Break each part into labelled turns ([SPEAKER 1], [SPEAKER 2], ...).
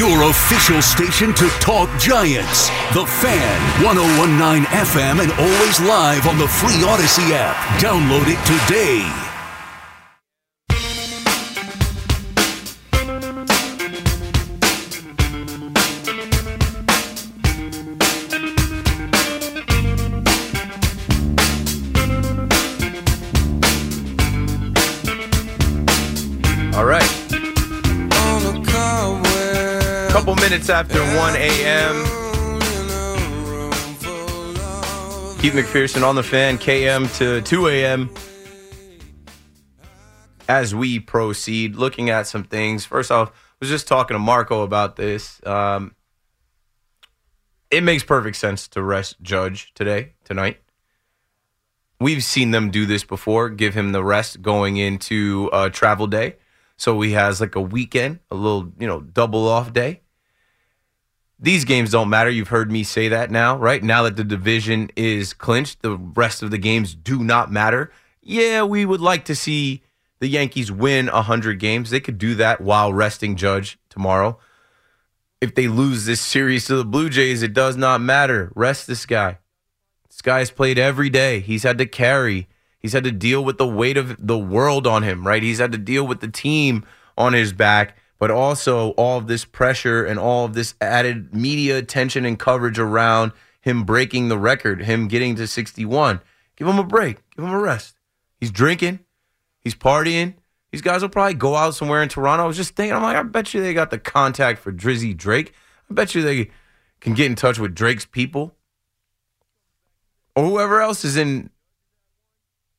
[SPEAKER 1] Your official station to talk Giants. The Fan, 1019 FM, and always live on the free Audacy app. Download it today.
[SPEAKER 2] Minutes after 1 a.m. Keith McPherson on the fan, KM to 2 a.m. As we proceed, looking at some things. First off, I was just talking to Marco about this. Um, it makes perfect sense to rest Judge today, tonight. We've seen them do this before, give him the rest going into uh, travel day. So he has like a weekend, a little, you know, double off day. These games don't matter. You've heard me say that now, right? Now that the division is clinched, the rest of the games do not matter. Yeah, we would like to see the Yankees win 100 games. They could do that while resting Judge tomorrow. If they lose this series to the Blue Jays, it does not matter. Rest this guy. This guy's played every day. He's had to carry. He's had to deal with the weight of the world on him, right? He's had to deal with the team on his back, but also all of this pressure and all of this added media attention and coverage around him breaking the record, him getting to 61. Give him a break. Give him a rest. He's drinking. He's partying. These guys will probably go out somewhere in Toronto. I was just thinking, I'm like, I bet you they got the contact for Drizzy Drake. I bet you they can get in touch with Drake's people or whoever else is in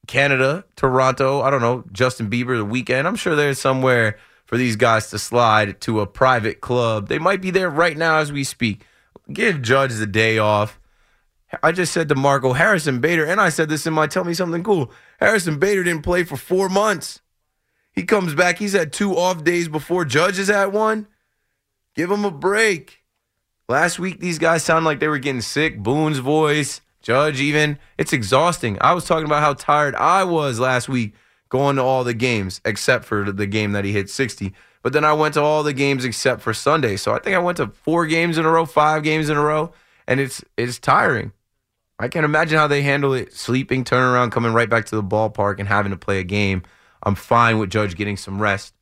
[SPEAKER 2] Canada, Toronto, I don't know, Justin Bieber the Weeknd. I'm sure there's somewhere for these guys to slide to a private club. They might be there right now as we speak. Give Judge the day off. I just said to Marco Harrison Bader, and I said this in my Tell Me Something Cool. Harrison Bader didn't play for four months. He comes back. He's had two off days before Judge is at one. Give him a break. Last week, these guys sounded like they were getting sick. Boone's voice, Judge, even. It's exhausting. I was talking about how tired I was last week going to all the games, except for the game that he hit 60. But then I went to all the games except for Sunday. So I think I went to four games in a row, five games in a row, and it's it's tiring. I can't imagine how they handle it. Sleeping, turning around, coming right back to the ballpark, and having to play a game. I'm fine with Judge getting some rest.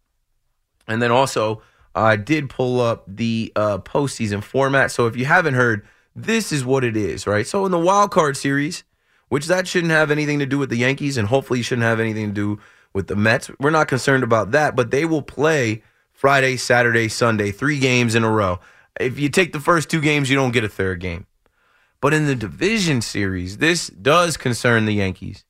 [SPEAKER 2] And then also, I did pull up the uh, postseason format. So if you haven't heard, this is what it is, right? So in the wild card series, which that shouldn't have anything to do with the Yankees, and hopefully shouldn't have anything to do with the Mets. We're not concerned about that, but they will play Friday, Saturday, Sunday, three games in a row. If you take the first two games, you don't get a third game. But in the division series, this does concern the Yankees.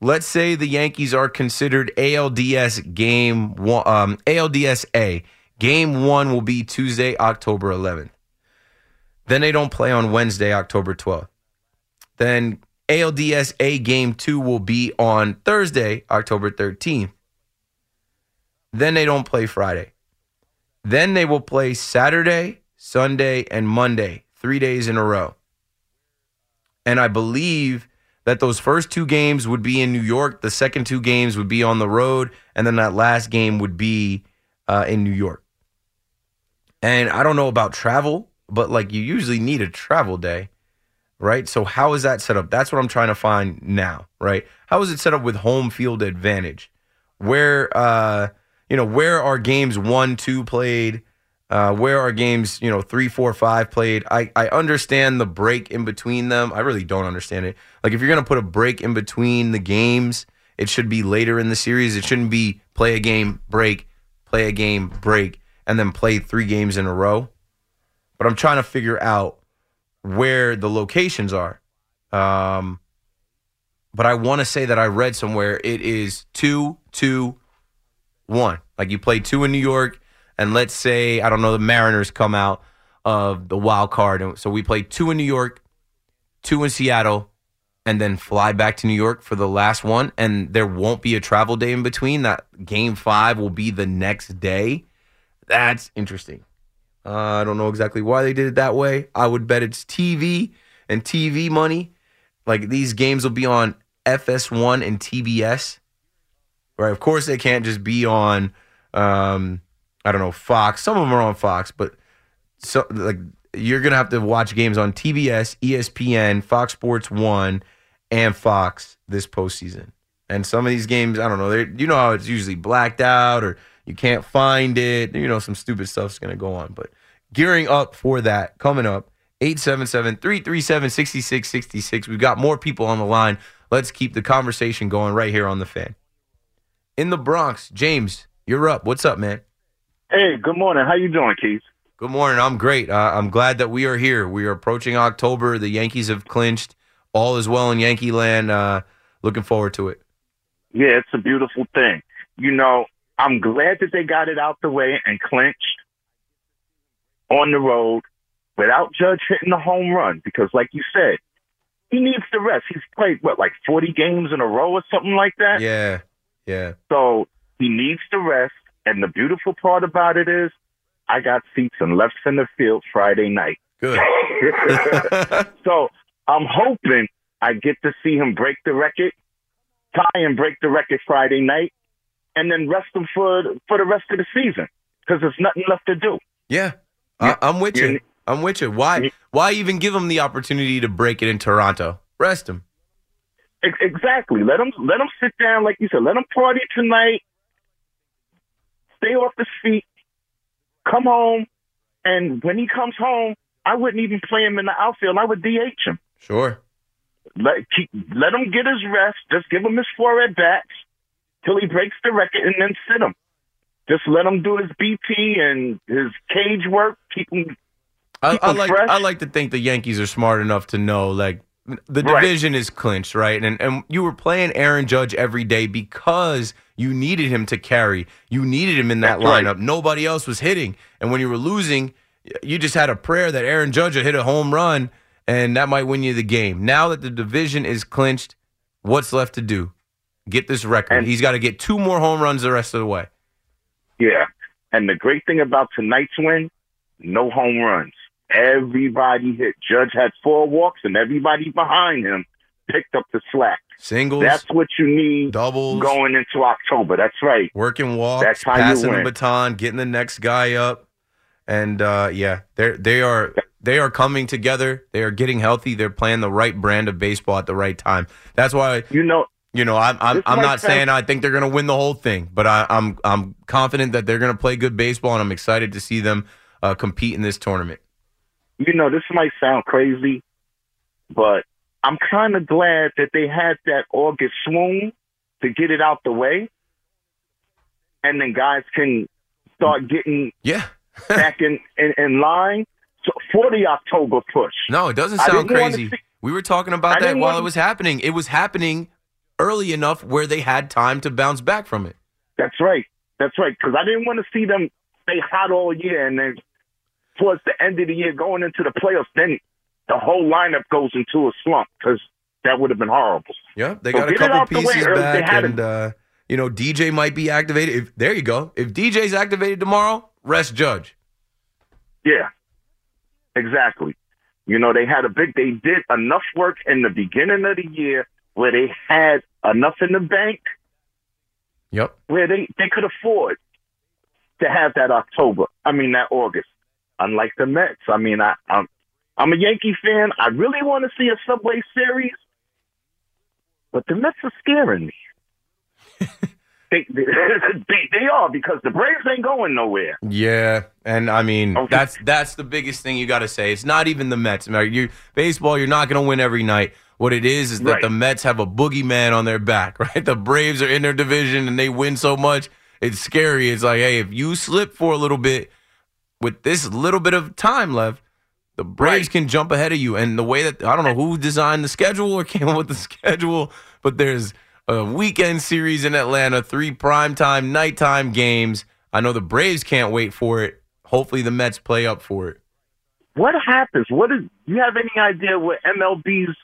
[SPEAKER 2] Let's say the Yankees are considered ALDS game one, um, ALDS A. Game one will be Tuesday, October 11th. Then they don't play on Wednesday, October 12th. Then ALDS A game two will be on Thursday, October 13th. Then they don't play Friday. Then they will play Saturday, Sunday, and Monday, three days in a row. And I believe that those first two games would be in New York, the second two games would be on the road, and then that last game would be uh, in New York. And I don't know about travel, but like you usually need a travel day, right? So how is that set up? That's what I'm trying to find now, right? How is it set up with home field advantage? Where uh, you know, where are games one, two played? Uh, where are games, you know, three, four, five played? I, I understand the break in between them. I really don't understand it. Like, if you're to put a break in between the games, it should be later in the series. It shouldn't be play a game, break, play a game, break, and then play three games in a row. But I'm trying to figure out where the locations are. Um, but I want to say that I read somewhere it is two, two, one. Like you play two in New York, and let's say I don't know the Mariners come out of the wild card, and so we play two in New York, two in Seattle, and then fly back to New York for the last one, and there won't be a travel day in between. That game five will be the next day. That's interesting. Uh, I don't know exactly why they did it that way. I would bet it's TV and TV money. Like these games will be on FS1 and TBS, right? Of course, they can't just be on, um, I don't know, Fox. Some of them are on Fox, but so like you're gonna have to watch games on TBS, ESPN, Fox Sports One, and Fox this postseason. And some of these games, I don't know, you know how it's usually blacked out or you can't find it. You know, some stupid stuff's gonna go on. But gearing up for that coming up. 877-337-6666. We've got more people on the line. Let's keep the conversation going right here on the fan. In the Bronx, James, you're up. What's up, man?
[SPEAKER 3] Hey, good morning. How you doing, Keith?
[SPEAKER 2] Good morning. I'm great. Uh, I'm glad that we are here. We are approaching October. The Yankees have clinched. All is well in Yankee land. Uh, looking forward to it.
[SPEAKER 3] Yeah, it's a beautiful thing. You know, I'm glad that they got it out the way and clinched on the road without Judge hitting the home run because, like you said, he needs to rest. He's played what, like 40 games in a row or something like that.
[SPEAKER 2] Yeah, yeah.
[SPEAKER 3] So he needs to rest. And the beautiful part about it is, I got seats in left center field Friday night.
[SPEAKER 2] Good.
[SPEAKER 3] so I'm hoping I get to see him break the record, tie and break the record Friday night, and then rest him for for the rest of the season because there's nothing left to do.
[SPEAKER 2] Yeah, I, I'm with you. I'm with you. Why? Why even give him the opportunity to break it in Toronto? Rest him.
[SPEAKER 3] Ex- Exactly. Let him let him sit down, like you said. Let him party tonight. Stay off his feet. Come home, and when he comes home, I wouldn't even play him in the outfield. I would DH him.
[SPEAKER 2] Sure.
[SPEAKER 3] Let keep, let him get his rest. Just give him his four at bats till he breaks the record, and then sit him. Just let him do his BP and his cage work. Keep him.
[SPEAKER 2] I,
[SPEAKER 3] Keep
[SPEAKER 2] I
[SPEAKER 3] him
[SPEAKER 2] like
[SPEAKER 3] fresh.
[SPEAKER 2] I like to think the Yankees are smart enough to know like the
[SPEAKER 3] Right.
[SPEAKER 2] division is clinched, right? And and you were playing Aaron Judge every day because you needed him to carry. You needed him in that
[SPEAKER 3] That's right.
[SPEAKER 2] lineup. Nobody else was hitting. And when you were losing, you just had a prayer that Aaron Judge would hit a home run and that might win you the game. Now that the division is clinched, what's left to do? Get this record.
[SPEAKER 3] And-
[SPEAKER 2] He's got to get two more home runs the rest of the way.
[SPEAKER 3] Yeah. And the great thing about tonight's win, no home runs. Everybody hit. Judge had four walks, and everybody behind him picked up the slack.
[SPEAKER 2] Singles,
[SPEAKER 3] That's what you need
[SPEAKER 2] doubles,
[SPEAKER 3] going into October. That's right.
[SPEAKER 2] working walks,
[SPEAKER 3] That's how you
[SPEAKER 2] passing the baton, getting the next guy up, and uh, yeah, they they are they are coming together. They are getting healthy. They're playing the right brand of baseball at the right time. That's why
[SPEAKER 3] You know,
[SPEAKER 2] you know I'm I'm, I'm not saying I think they're going to win the whole thing, but I, I'm I'm confident that they're going to play good baseball, and I'm excited to see them uh, compete in this tournament.
[SPEAKER 3] you know, this might sound crazy, but I'm kind of glad that they had that August swoon to get it out the way, and then guys can start getting
[SPEAKER 2] Yeah.
[SPEAKER 3] back in, in, in line so for the October push.
[SPEAKER 2] No, it doesn't sound crazy.
[SPEAKER 3] see-
[SPEAKER 2] we were talking about that while it was happening. It was happening early enough where they had time to bounce back from it.
[SPEAKER 3] That's right. That's right. Because I didn't want to see them stay hot all year, and then towards the end of the year, going into the playoffs, then the whole lineup goes into a slump because that would have been horrible.
[SPEAKER 2] Yeah, they
[SPEAKER 3] So
[SPEAKER 2] got a couple pieces back, and uh, you know DJ might be activated. If there you go, if DJ's activated tomorrow, rest Judge.
[SPEAKER 3] Yeah, exactly. You know, they had a big, they did enough work in the beginning of the year where they had enough in the bank
[SPEAKER 2] Yep.
[SPEAKER 3] where they, they could afford to have that October. I mean, that August. Unlike the Mets. I mean, I, I'm, I'm a Yankee fan. I really want to see a Subway Series, but the Mets are scaring me. They, they they are because the Braves ain't going nowhere.
[SPEAKER 2] Yeah, and I mean
[SPEAKER 3] Okay.
[SPEAKER 2] that's that's the biggest thing you got to say. It's not even the Mets. You baseball, you're not going to win every night. What it is is that
[SPEAKER 3] Right.
[SPEAKER 2] the Mets have a boogeyman on their back, right? The Braves are in their division and they win so much, it's scary. It's like, hey, if you slip for a little bit with this little bit of time left, the Braves
[SPEAKER 3] Right.
[SPEAKER 2] can jump ahead of you. And the way that I don't know who designed the schedule or came up with the schedule, but there's a weekend series in Atlanta, three primetime, nighttime games. I know the Braves can't wait for it. Hopefully, the Mets play up for it.
[SPEAKER 3] What happens? What is? Do you have any idea what MLB's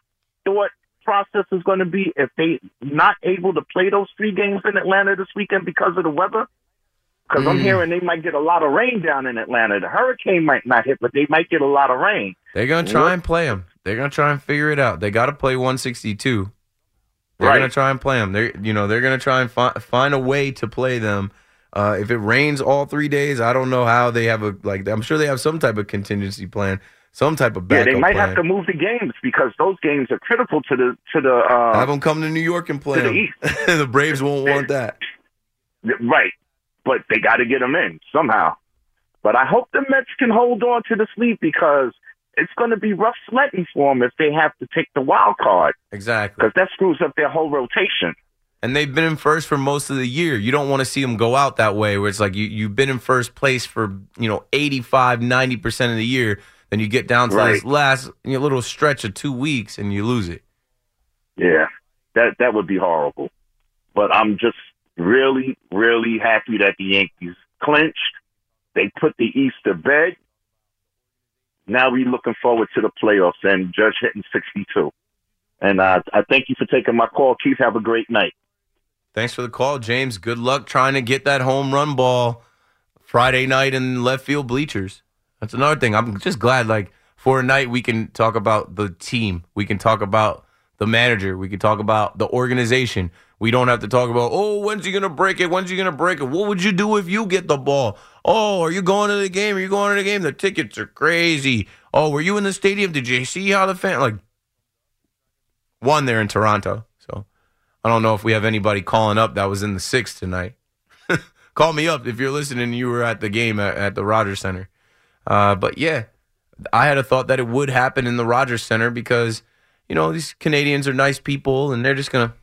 [SPEAKER 3] thought process is going to be if they not able to play those three games in Atlanta this weekend because of the weather? Because I'm
[SPEAKER 2] Mm.
[SPEAKER 3] hearing they might get a lot of rain down in Atlanta. The hurricane might not hit, but they might get a lot of rain.
[SPEAKER 2] They're gonna try
[SPEAKER 3] What?
[SPEAKER 2] and play them. They're gonna try and figure it out. They got to play 162. They're
[SPEAKER 3] Right.
[SPEAKER 2] gonna try and play them. They're you know they're gonna try and fi- find a way to play them. Uh, if it rains all three days, I don't know how they have a like. I'm sure they have some type of contingency plan, some type of
[SPEAKER 3] Yeah, they might
[SPEAKER 2] plan.
[SPEAKER 3] have to move the games because those games are critical to the to the uh,
[SPEAKER 2] have them come to New York and play
[SPEAKER 3] to the
[SPEAKER 2] the Braves won't want that.
[SPEAKER 3] Right. But they got to get them in somehow. But I hope the Mets can hold on to this lead because it's going to be rough sledding for them if they have to take the wild card
[SPEAKER 2] Exactly.
[SPEAKER 3] because that screws up their whole rotation.
[SPEAKER 2] and they've been in first for most of the year. You don't want to see them go out that way where it's like you, you've been in first place for, you know, 85, 90% of the year. Then you get down to
[SPEAKER 3] Right.
[SPEAKER 2] this last you know, little stretch of two weeks and you lose it.
[SPEAKER 3] Yeah, that that would be horrible. But I'm just really, really happy that the Yankees clinched. They put the East to bed. Now we're looking forward to the playoffs and Judge hitting 62. And uh, I thank you for taking my call, Keith. Have a great night.
[SPEAKER 2] Thanks for the call, James. Good luck trying to get that home run ball Friday night in left field bleachers. That's another thing. I'm just glad, like, for a night we can talk about the team. We can talk about the manager. We can talk about the organization. We don't have to talk about, oh, when's he to break it? When's he to break it? What would you do if you get the ball? Oh, are you going to the game? Are you going to the game? The tickets are crazy. Oh, were you in the stadium? Did you see how the fan, like, one there in Toronto. So I don't know if we have anybody calling up that was in the six tonight. Call me up if you're listening. You were at the game at, at the Rogers Center. Uh, but yeah, I had a thought that it would happen in the Rogers Center because you know these Canadians are nice people and they're just gonna,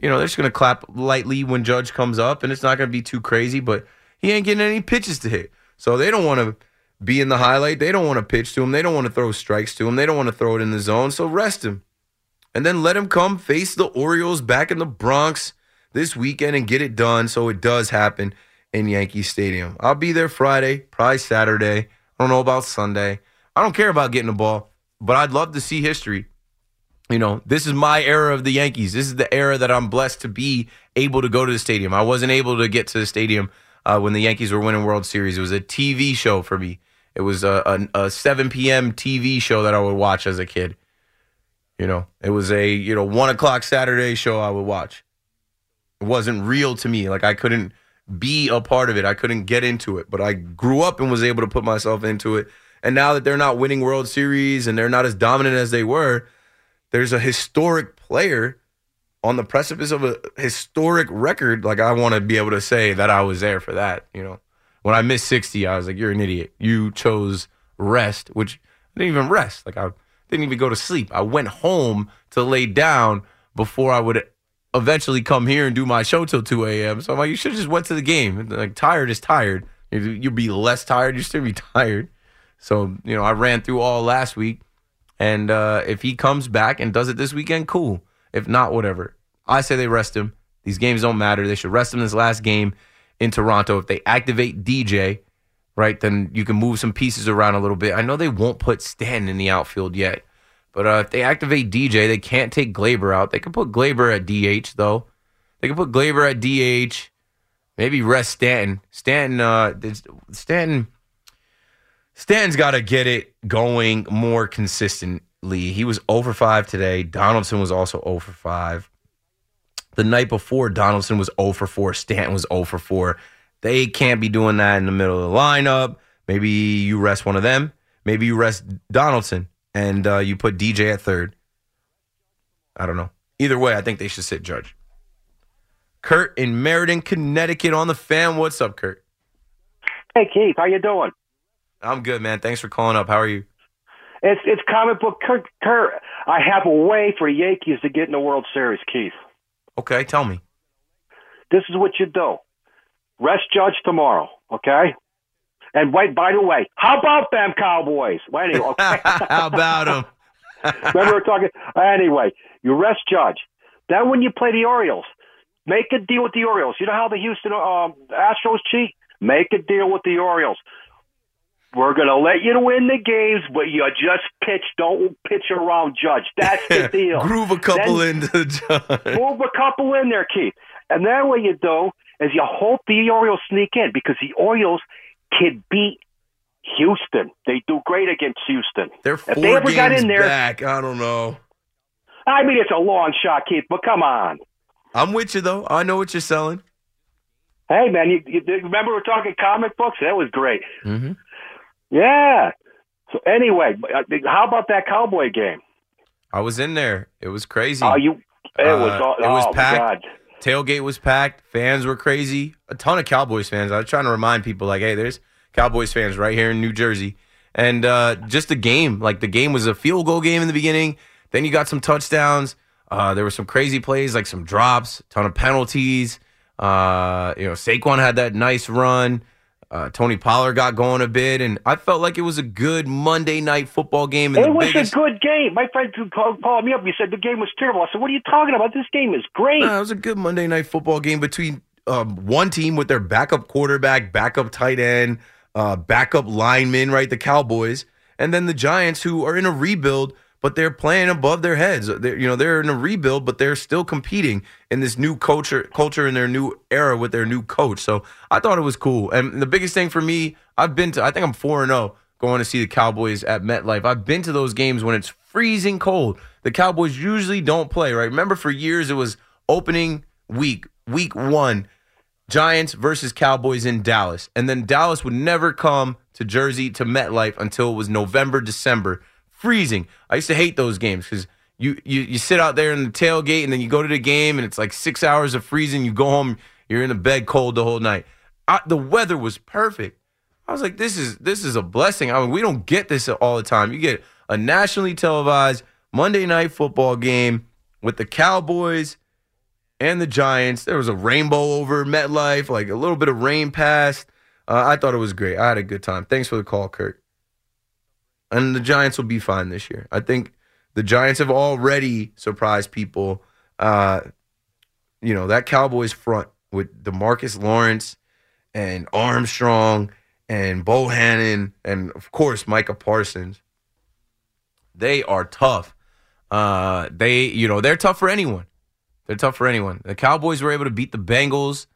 [SPEAKER 2] you know, they're just gonna clap lightly when Judge comes up and it's not gonna be too crazy. But he ain't getting any pitches to hit, so they don't want to be in the highlight. They don't want to pitch to him. They don't want to throw strikes to him. They don't want to throw it in the zone. So rest him and then let him come face the Orioles back in the Bronx this weekend and get it done so it does happen in Yankee Stadium. I'll be there Friday, probably Saturday. I don't know about Sunday. I don't care about getting the ball, but I'd love to see history. You know, this is my era of the Yankees. This is the era that I'm blessed to be able to go to the stadium. I wasn't able to get to the stadium uh, when the Yankees were winning World Series. It was a TV show for me. It was a, a, a 7 p.m. TV show that I would watch as a kid. You know, it was a you know one o'clock Saturday show I would watch. It wasn't real to me. Like I couldn't be a part of it. I couldn't get into it. But I grew up and was able to put myself into it. And now that they're not winning World Series and they're not as dominant as they were, there's a historic player on the precipice of a historic record. Like I want to be able to say that I was there for that. You know, when I missed 60, I was like, "You're an idiot. You chose rest," which I didn't even rest. Like I didn't even go to sleep. I went home to lay down before I would eventually come here and do my show till 2 a.m. So I'm like, you should just went to the game. Like tired is tired. You- You'll be less tired. You still be tired. So you know, I ran through all last week, and uh, if he comes back and does it this weekend, cool. If not, whatever. I say they rest him. These games don't matter. They should rest him this last game in Toronto. If they activate DJ, right, then you can move some pieces around a little bit. I know they won't put Stanton in the outfield yet, but uh, if they activate DJ, they can't take Gleyber out. They can put Gleyber at DH though. They can put Gleyber at DH. Maybe rest Stanton. Stanton. Uh, Stanton. Stanton's got to get it going more consistently. He was over five today. Donaldson was also over five. The night before, Donaldson was 0 for 4. Stanton was 0 for 4. They can't be doing that in the middle of the lineup. Maybe you rest one of them. Maybe you rest Donaldson and uh, you put DJ at third. I don't know. Either way, I think they should sit Judge. Kurt in Meriden, Connecticut on the fan. What's up, Kurt?
[SPEAKER 4] Hey Keith, how you doing?
[SPEAKER 2] I'm good, man. Thanks for calling up. How are you?
[SPEAKER 4] It's it's comic book Kurt. Kurt, I have a way for Yankees to get in the World Series, Keith.
[SPEAKER 2] Okay, tell me.
[SPEAKER 4] This is what you do. Rest Judge tomorrow, okay? And wait, by the way, how about them Cowboys? Well, anyway, okay.
[SPEAKER 2] How about them?
[SPEAKER 4] Remember we were talking. Anyway, you rest Judge. Then when you play the Orioles, make a deal with the Orioles. You know how the Houston um, Astros cheat? Make a deal with the Orioles. We're gonna let you win the games, but you just pitch. Don't pitch around Judge. That's the deal.
[SPEAKER 2] Groove a couple
[SPEAKER 4] Then-
[SPEAKER 2] into John.
[SPEAKER 4] Move a couple in there, Keith. And then what you do is you hope the Orioles sneak in because the Orioles can beat Houston. They do great against Houston.
[SPEAKER 2] They're
[SPEAKER 4] if
[SPEAKER 2] four
[SPEAKER 4] they ever
[SPEAKER 2] games
[SPEAKER 4] got in there,
[SPEAKER 2] back. I don't know.
[SPEAKER 4] I mean, it's a long shot, Keith, but come on.
[SPEAKER 2] I'm with you though. I know what you're selling.
[SPEAKER 4] Hey, man, you, you remember we're talking comic books? That was great.
[SPEAKER 2] Mm-hmm.
[SPEAKER 4] Yeah. So anyway, uh, how about that Cowboy game?
[SPEAKER 2] I was in there. It was crazy.
[SPEAKER 4] Oh, you. It was.
[SPEAKER 2] Uh, it was
[SPEAKER 4] oh,
[SPEAKER 2] packed.
[SPEAKER 4] God.
[SPEAKER 2] Tailgate was packed. Fans were crazy. A ton of Cowboys fans. I was trying to remind people, like, hey, there's Cowboys fans right here in New Jersey. And uh, just the game, like the game was a field goal game in the beginning. Then you got some touchdowns. Uh, there were some crazy plays, like some drops, ton of penalties. Uh, you know, Saquon had that nice run. Uh, Tony Pollard got going a bit, and I felt like it was a good Monday night football game. And
[SPEAKER 4] It was
[SPEAKER 2] biggest,
[SPEAKER 4] a good game. My friend called, called me up. He said the game was terrible. I said, "What are you talking about? This game is great."
[SPEAKER 2] No, it was a good Monday night football game between um, one team with their backup quarterback, backup tight end, uh, backup lineman, right? The Cowboys, and then the Giants, who are in a rebuild, but they're playing above their heads. They're, you know, they're in a rebuild, but they're still competing in this new culture, culture in their new era with their new coach. So I thought it was cool. And the biggest thing for me, I've been to. I think I'm four and zero going to see the Cowboys at MetLife. I've been to those games when it's freezing cold. The Cowboys usually don't play, right? Remember for years it was opening week, week 1, Giants versus Cowboys in Dallas. And then Dallas would never come to Jersey to MetLife until it was November, December. Freezing. I used to hate those games cuz you, you you sit out there in the tailgate and then you go to the game and it's like 6 hours of freezing. You go home, you're in the bed cold the whole night. I, the weather was perfect. I was like, this is this is a blessing. I mean, we don't get this all the time. You get a nationally televised Monday night football game with the Cowboys and the Giants. There was a rainbow over MetLife, like a little bit of rain passed. Uh, I thought it was great. I had a good time. Thanks for the call, Kurt. And the Giants will be fine this year. I think the Giants have already surprised people. Uh, you know that Cowboys front with Demarcus Lawrence and Armstrong and Bohanna and of course Micah Parsons. They are tough. Uh, they, you know, they're tough for anyone. They're tough for anyone. The Cowboys were able to beat the Bengals.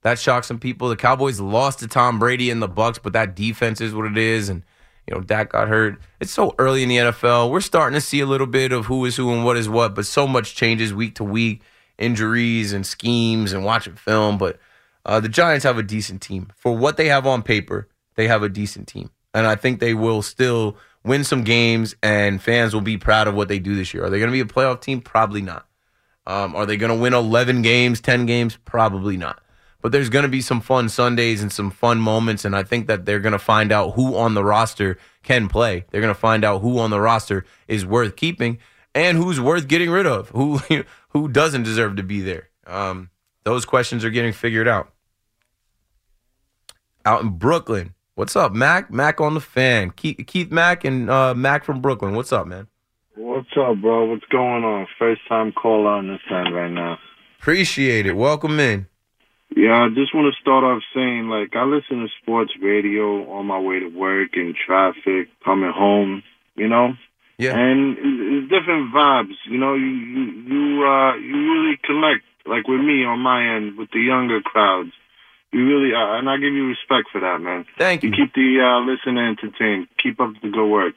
[SPEAKER 2] That shocked some people. The Cowboys lost to Tom Brady and the Bucks, but that defense is what it is. And you know, Dak got hurt. It's so early in the NFL. We're starting to see a little bit of who is who and what is what, but so much changes week to week, injuries and schemes and watching film. But uh, the Giants have a decent team for what they have on paper. They have a decent team, and I think they will still win some games, and fans will be proud of what they do this year. Are they going to be a playoff team? Probably not. Um, are they going to win 11 games, 10 games? Probably not. But there's going to be some fun Sundays and some fun moments, and I think that they're going to find out who on the roster can play. They're going to find out who on the roster is worth keeping and who's worth getting rid of, who who doesn't deserve to be there. Um, those questions are getting figured out. Out in Brooklyn, what's up, Mac? Mac on the fan. Keith, Keith Mac and uh, Mac from Brooklyn. What's up, man?
[SPEAKER 5] What's up, bro? What's going on? First time caller on this end right now.
[SPEAKER 2] Appreciate it. Welcome in.
[SPEAKER 5] Yeah, I just want to start off saying, like, I listen to sports radio on my way to work and traffic, coming home, you know?
[SPEAKER 2] Yeah.
[SPEAKER 5] And it's it's different vibes, you know? You, you, you, uh, you really connect, like with me on my end, with the younger crowds. You really, uh, and I give you respect for that, man.
[SPEAKER 2] Thank
[SPEAKER 5] You
[SPEAKER 2] you.
[SPEAKER 5] keep the uh, listener entertained. Keep up the good work.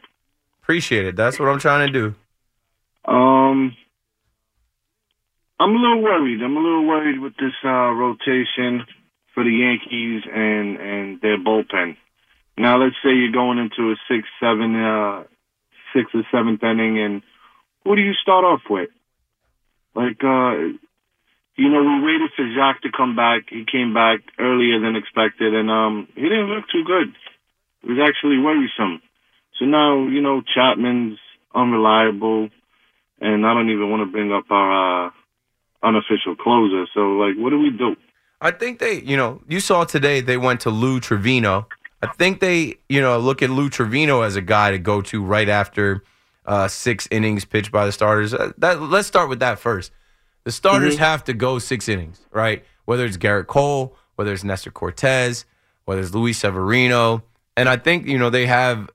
[SPEAKER 2] Appreciate it. That's what I'm trying to do.
[SPEAKER 5] Um, I'm a little worried. I'm a little worried with this uh, rotation for the Yankees and and their bullpen. Now, let's say you're going into a six, seven, uh, or seventh inning, and who do you start off with? Like, uh, you know, we waited for Jacques to come back. He came back earlier than expected, and um, he didn't look too good. It was actually worrisome. So now, you know, Chapman's unreliable, and I don't even want to bring up our uh, unofficial closer. So, like, what do we do?
[SPEAKER 2] I think they, you know, you saw today they went to Lou Trivino. I think they, you know, look at Lou Trivino as a guy to go to right after uh, six innings pitched by the starters. Uh, that let's start with that first. The starters
[SPEAKER 5] Mm-hmm.
[SPEAKER 2] have to go six innings, right? Whether it's Gerrit Cole, whether it's Nestor Cortes, whether it's Luis Severino, and I think you know they have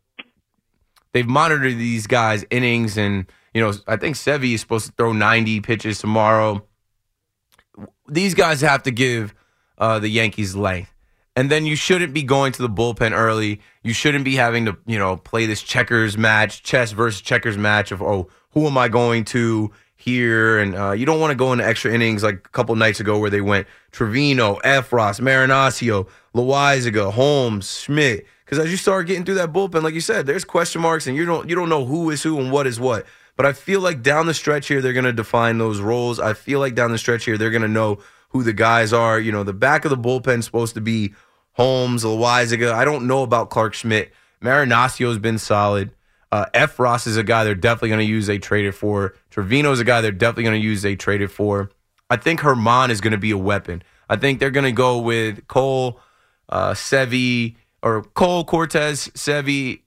[SPEAKER 2] they've monitored these guys innings, and you know I think Sevy is supposed to throw ninety pitches tomorrow. These guys have to give uh, the Yankees length. And then you shouldn't be going to the bullpen early. You shouldn't be having to, you know, play this checkers match, chess versus checkers match of, oh, who am I going to here? And uh, you don't want to go into extra innings like a couple nights ago where they went Trivino, Effross, Marinaccio, Loaisiga, Holmes, Schmidt. Because as you start getting through that bullpen, like you said, there's question marks and you don't you don't know who is who and what is what. But I feel like down the stretch here, they're going to define those roles. I feel like down the stretch here, they're going to know who the guys are. You know, the back of the bullpen is supposed to be Holmes, Loaisiga. I don't know about Clarke Schmidt. Marinaccio's been solid. Uh, Effross is a guy they're definitely going to use. They traded for. Trivino is a guy they're definitely going to use. They traded for. I think Germán is going to be a weapon. I think they're going to go with Cole, uh, Sevi, or Cole, Cortes, Sevi,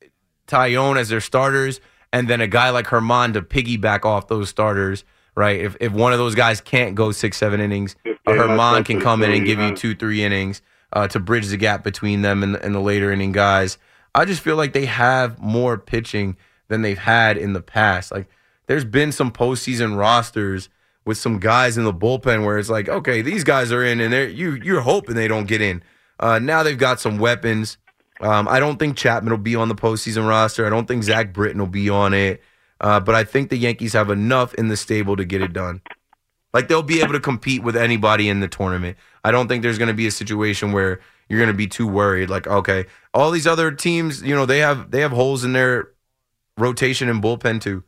[SPEAKER 2] Taillon as their starters, and then a guy like Germán to piggyback off those starters. Right? If if one of those guys can't go six, seven innings,
[SPEAKER 5] Germán
[SPEAKER 2] can come in and give you two, three innings uh, to bridge the gap between them and, and the later inning guys. I just feel like they have more pitching than they've had in the past. Like there's been some postseason rosters with some guys in the bullpen where it's like, okay, these guys are in, and they're you you're hoping they don't get in. Uh, now they've got some weapons. Um, I don't think Chapman will be on the postseason roster. I don't think Zach Britton will be on it. Uh, but I think the Yankees have enough in the stable to get it done. Like they'll be able to compete with anybody in the tournament. I don't think there's going to be a situation where you're going to be too worried. Like, okay, all these other teams, you know, they have they have holes in their rotation and bullpen too.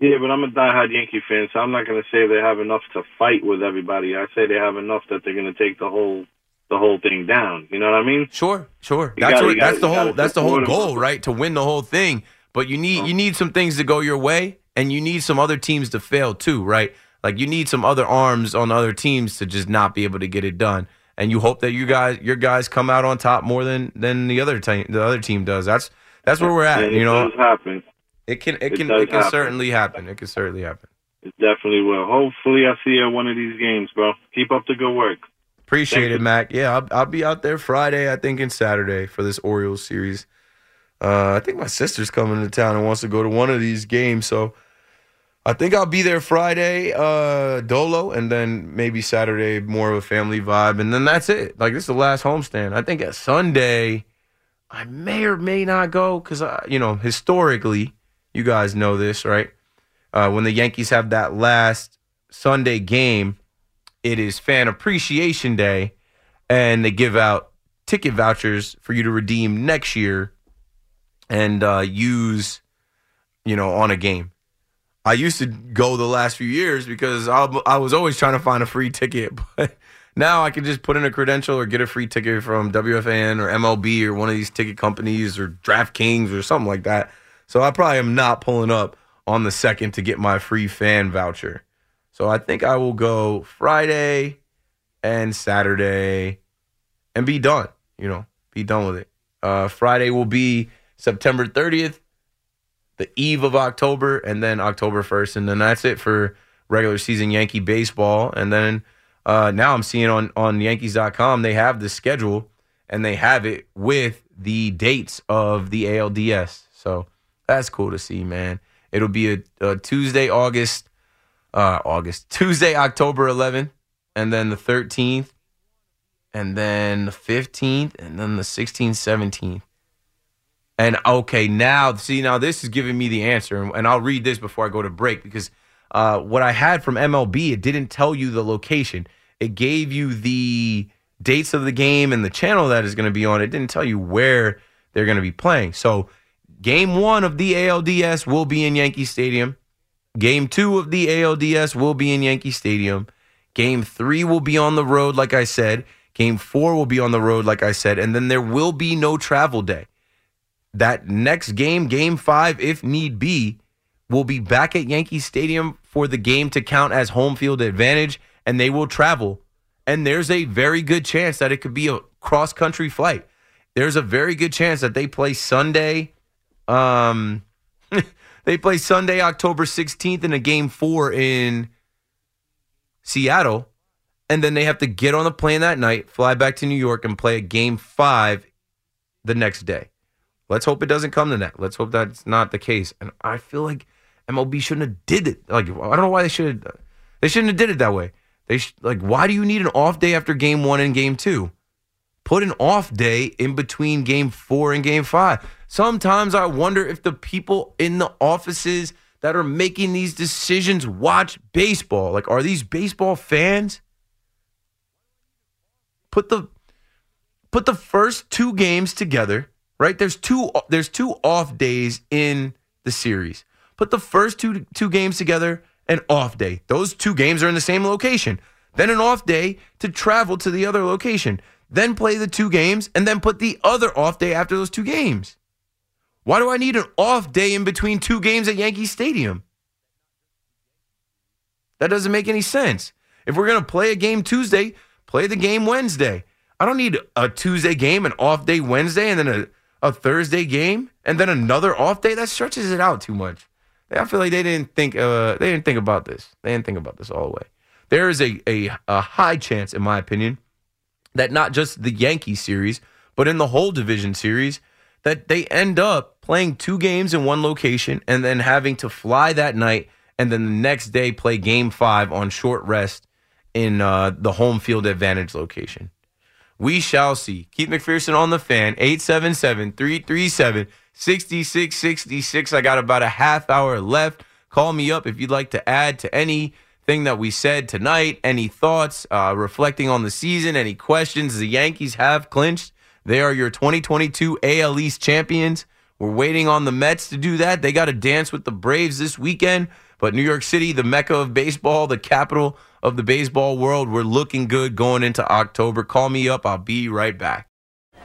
[SPEAKER 5] Yeah, but I'm a diehard Yankee fan, so I'm not going to say they have enough to fight with everybody. I say they have enough that they're going to take the whole the whole thing down. You know what I mean?
[SPEAKER 2] Sure, sure.
[SPEAKER 5] You
[SPEAKER 2] That's
[SPEAKER 5] gotta-
[SPEAKER 2] what,
[SPEAKER 5] gotta-
[SPEAKER 2] that's the whole that's the whole goal, right? To win the whole thing. But you need you uh-huh. need some things to go your way, and you need some other teams to fail too, right? Like you need some other arms on other teams to just not be able to get it done. And you hope that you guys your guys come out on top more than than the other team the other team does. That's that's where we're at.
[SPEAKER 5] And
[SPEAKER 2] you know,
[SPEAKER 5] happen.
[SPEAKER 2] it can it
[SPEAKER 5] it
[SPEAKER 2] can it can
[SPEAKER 5] happen.
[SPEAKER 2] certainly happen. It can certainly happen.
[SPEAKER 5] It definitely will. Hopefully, I see you at one of these games, bro. Keep up the good work.
[SPEAKER 2] Appreciate
[SPEAKER 5] Thank
[SPEAKER 2] it,
[SPEAKER 5] you.
[SPEAKER 2] Mac. Yeah, I'll, I'll be out there Friday, I think, and Saturday for this Orioles series. Uh, I think my sister's coming to town and wants to go to one of these games, so I think I'll be there Friday, uh, Dolo, and then maybe Saturday, more of a family vibe, and then that's it. Like this is the last homestand. I think at Sunday, I may or may not go because you know historically, you guys know this, right? Uh, when the Yankees have that last Sunday game, it is Fan Appreciation Day, and they give out ticket vouchers for you to redeem next year and uh, use, you know, on a game. I used to go the last few years because I, I was always trying to find a free ticket, but now I can just put in a credential or get a free ticket from WFAN or MLB or one of these ticket companies or DraftKings or something like that. So I probably am not pulling up on the second to get my free fan voucher. So I think I will go Friday and Saturday and be done, you know, be done with it. Uh, Friday will be September 30th, the eve of October, and then October 1st. And then that's it for regular season Yankee baseball. And then uh, now I'm seeing on, on Yankees.com, they have the schedule and they have it with the dates of the ALDS. So that's cool to see, man. It'll be a, a Tuesday, August, uh, August, Tuesday, October 11th, and then the 13th, and then the 15th, and then the 16th, 17th. And okay, now see, now this is giving me the answer, and- and I'll read this before I go to break because uh, what I had from MLB, it didn't tell you the location. It gave you the dates of the game and the channel that is going to be on. It didn't tell you where they're going to be playing. So, game one of the ALDS will be in Yankee Stadium. Game two of the ALDS will be in Yankee Stadium. Game three will be on the road, like I said. Game four will be on the road, like I said. And then there will be no travel day. That next game, game five, if need be, will be back at Yankee Stadium for the game to count as home field advantage, and they will travel. And there's a very good chance that it could be a cross country flight. There's a very good chance that they play Sunday. Um, they play Sunday, October 16th in a game four in Seattle. And then they have to get on the plane that night, fly back to New York, and play a game five the next day. Let's hope it doesn't come to that. Let's hope that's not the case. And I feel like MLB shouldn't have did it. Like I don't know why they should. They shouldn't have did it that way. They sh- like why do you need an off day after game one and game two? Put an off day in between game four and game five. Sometimes I wonder if the people in the offices that are making these decisions watch baseball. Like, are these baseball fans? Put the put the first two games together, right? There's two there's two off days in the series. Put the first two two games together, an off day. Those two games are in the same location. Then an off day to travel to the other location. Then play the two games and then put the other off day after those two games. Why do I need an off day in between two games at Yankee Stadium? That doesn't make any sense. If we're going to play a game Tuesday, play the game Wednesday. I don't need a Tuesday game, an off day Wednesday, and then a, a Thursday game, and then another off day. That stretches it out too much. I feel like they didn't think uh, they didn't think about this. They didn't think about this all the way. There is a, a, a high chance, in my opinion, that not just the Yankee series, but in the whole division series, that they end up playing two games in one location and then having to fly that night and then the next day play game five on short rest in uh, the home field advantage location. We shall see. Keith McPherson on the fan, 877 337 6666. I got about a half hour left. Call me up if you'd like to add to anything that we said tonight, any thoughts, uh, reflecting on the season, any questions. The Yankees have clinched. They are your 2022 AL East champions. We're waiting on the Mets to do that. They got to dance with the Braves this weekend. But New York City, the mecca of baseball, the capital of the baseball world, we're looking good going into October. Call me up. I'll be right back.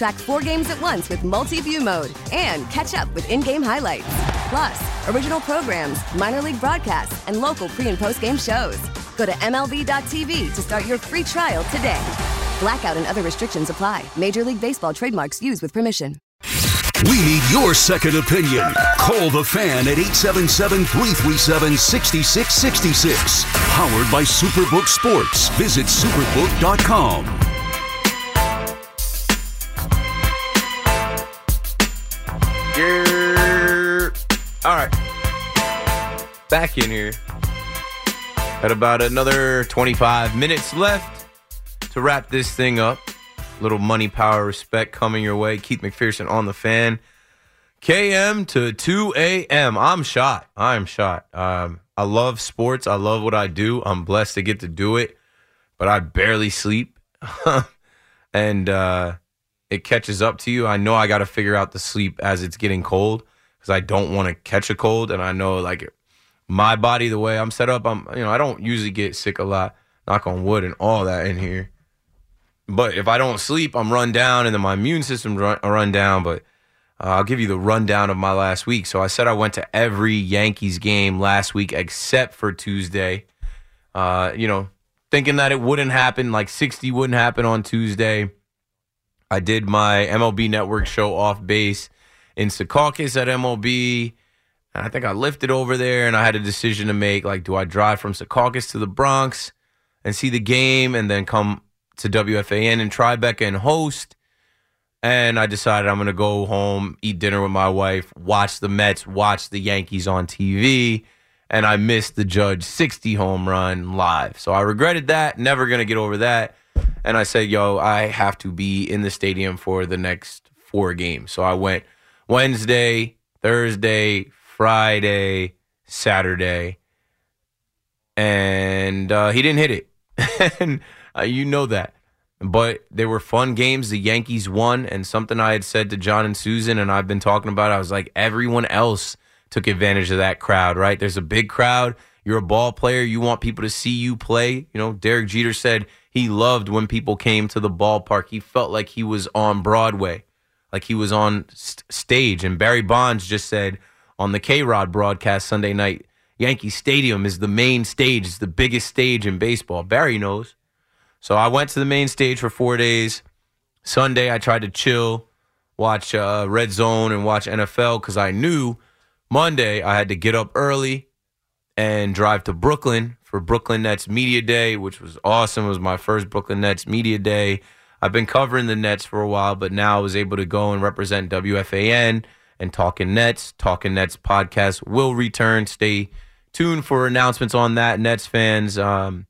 [SPEAKER 6] Track four games at once with multi view mode and catch up with in game highlights. Plus, original programs, minor league broadcasts, and local pre and post game shows. Go to MLB.tv to start your free trial today. Blackout and other restrictions apply. Major League Baseball trademarks used with permission.
[SPEAKER 1] We need your second opinion. Call the fan at 877 337 6666. Powered by Superbook Sports. Visit superbook.com.
[SPEAKER 2] You're... All right. Back in here. Got about another 25 minutes left to wrap this thing up. Little money, power, respect coming your way. Keith McPherson on the fan. KM to 2 a.m. I'm shot. I'm shot. Um, I love sports. I love what I do. I'm blessed to get to do it, but I barely sleep. and uh, it catches up to you. I know I got to figure out the sleep as it's getting cold because I don't want to catch a cold. And I know, like, my body, the way I'm set up, I'm, you know, I don't usually get sick a lot knock on wood and all that in here. But if I don't sleep, I'm run down, and then my immune system run, run down. But uh, I'll give you the rundown of my last week. So I said I went to every Yankees game last week except for Tuesday. Uh, you know, thinking that it wouldn't happen, like 60 wouldn't happen on Tuesday. I did my MLB Network show off base in Secaucus at MLB. And I think I lifted over there and I had a decision to make. Like, do I drive from Secaucus to the Bronx and see the game and then come to WFAN in Tribeca and host? And I decided I'm going to go home, eat dinner with my wife, watch the Mets, watch the Yankees on TV. And I missed the Judge 60 home run live. So I regretted that. Never going to get over that. And I said, yo, I have to be in the stadium for the next four games. So I went Wednesday, Thursday, Friday, Saturday. And uh, he didn't hit it. and uh, you know that. But they were fun games. The Yankees won, and something I had said to John and Susan, and I've been talking about. I was like, everyone else took advantage of that crowd. Right? There's a big crowd. You're a ball player. You want people to see you play. You know, Derek Jeter said he loved when people came to the ballpark. He felt like he was on Broadway, like he was on st- stage. And Barry Bonds just said on the KayRod broadcast Sunday night, Yankee Stadium is the main stage. It's the biggest stage in baseball. Barry knows. So I went to the main stage for four days. Sunday, I tried to chill, watch uh, Red Zone and watch NFL because I knew Monday I had to get up early and drive to Brooklyn for Brooklyn Nets Media Day, which was awesome. It was my first Brooklyn Nets Media Day. I've been covering the Nets for a while, but now I was able to go and represent WFAN and Talking Nets. Talking Nets podcast will return. Stay tuned for announcements on that, Nets fans. Um,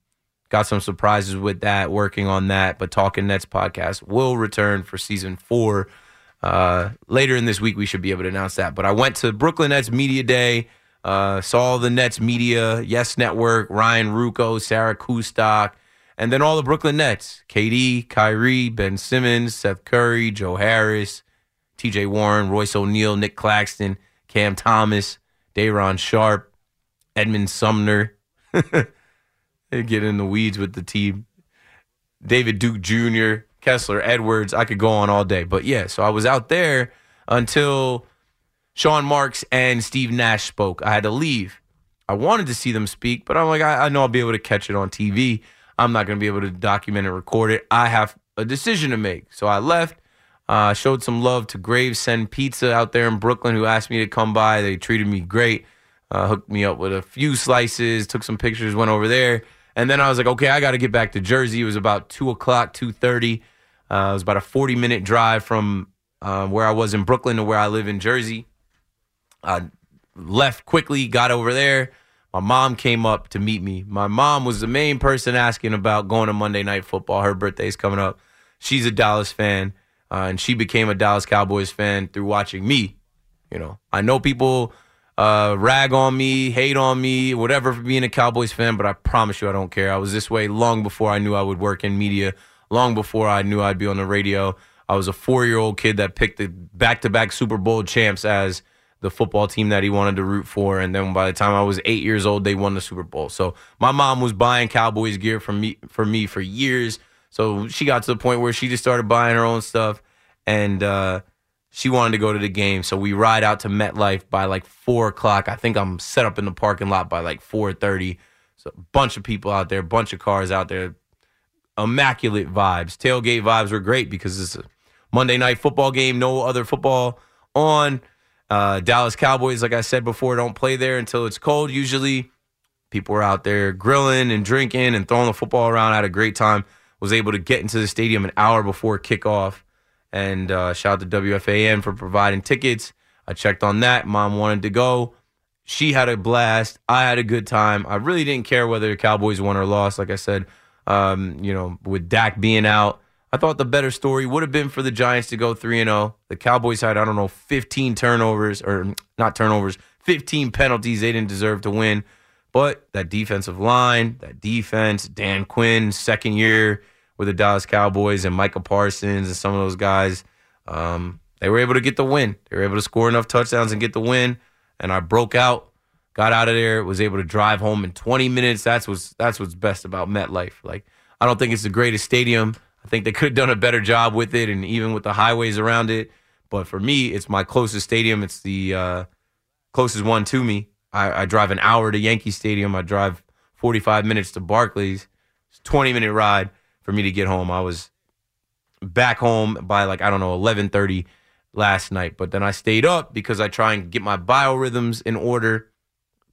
[SPEAKER 2] Got some surprises with that, working on that. But Talking Nets podcast will return for season four. Uh, later in this week, we should be able to announce that. But I went to Brooklyn Nets Media Day, uh, saw the Nets media, Yes Network, Ryan Ruocco, Sarah Kustok, and then all the Brooklyn Nets KD, Kyrie, Ben Simmons, Seth Curry, Joe Harris, TJ Warren, Royce O'Neale, Nick Claxton, Cam Thomas, Day'Ron Sharpe, Edmund Sumner. They get in the weeds with the team. David Duke Jr., Kessler Edwards. I could go on all day. But yeah, so I was out there until Sean Marks and Steve Nash spoke. I had to leave. I wanted to see them speak, but I'm like, I, I know I'll be able to catch it on TV. I'm not going to be able to document and record it. I have a decision to make. So I left. Uh, showed some love to Gravesend Pizza out there in Brooklyn, who asked me to come by. They treated me great, uh, hooked me up with a few slices, took some pictures, went over there. And then I was like, okay, I got to get back to Jersey. It was about two o'clock, two thirty. Uh, it was about a forty minute drive from uh, where I was in Brooklyn to where I live in Jersey. I left quickly, got over there. My mom came up to meet me. My mom was the main person asking about going to Monday Night Football. Her birthday's coming up. She's a Dallas fan, uh, and she became a Dallas Cowboys fan through watching me. You know, I know people uh, rag on me, hate on me, whatever for being a Cowboys fan, but I promise you I don't care. I was this way long before I knew I would work in media, long before I knew I'd be on the radio. I was a four year old kid that picked the back to back Super Bowl champs as the football team that he wanted to root for. And then by the time I was eight years old, they won the Super Bowl. So my mom was buying Cowboys gear for me for me for years. So she got to the point where she just started buying her own stuff. And uh, she wanted to go to the game, so we ride out to MetLife by like four o'clock. I think I'm set up in the parking lot by like four thirty. So a bunch of people out there, bunch of cars out there, immaculate vibes. Tailgate vibes were great because it's a Monday night football game, no other football on. Uh, Dallas Cowboys, like I said before, don't play there until it's cold. Usually, people were out there grilling and drinking and throwing the football around. I had a great time. Was able to get into the stadium an hour before kickoff and uh, shout out to WFAN for providing tickets. I checked on that. Mom wanted to go. She had a blast. I had a good time. I really didn't care whether the Cowboys won or lost. Like I said, um, you know, with Dak being out, I thought the better story would have been for the Giants to go 3 and 0. The Cowboys had, I don't know, 15 turnovers, or not turnovers, 15 penalties they didn't deserve to win. But that defensive line, that defense, Dan Quinn, second year, with the Dallas Cowboys and Micah Parsons and some of those guys. Um, they were able to get the win. They were able to score enough touchdowns and get the win. And I broke out got out of there, was able to drive home in 20 minutes. That's what's that's what's best about MetLife. Like I don't think it's the greatest stadium. I think they could have done a better job with it and even with the highways around it. But for me, it's my closest stadium. It's the uh, closest one to me. I, I drive an hour to Yankee Stadium. I drive 45 minutes to Barclays. It's a 20 minute ride for me to get home. I was back home by like I don't know 11:30 last night, but then I stayed up because I try and get my biorhythms in order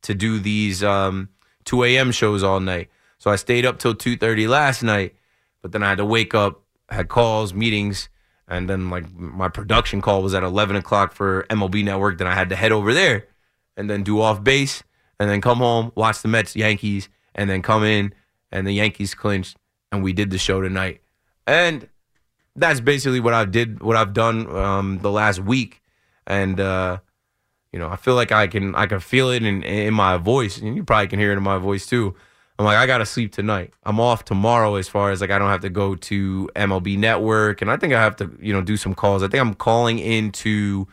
[SPEAKER 2] to do these um, 2 a.m. shows all night. So I stayed up till 2:30 last night, but then I had to wake up, had calls, meetings, and then like my production call was at 11 o'clock for MLB Network. Then I had to head over there and then do off base, and then come home, watch the Mets Yankees, and then come in, and the Yankees clinched, and we did the show tonight, and that's basically what I did, what I've done um, the last week, and uh, you know, I feel like I can, I can feel it in in my voice, and you probably can hear it in my voice too. I'm like, I gotta sleep tonight. I'm off tomorrow, as far as like I don't have to go to MLB Network, and I think I have to, you know, do some calls. I think I'm calling into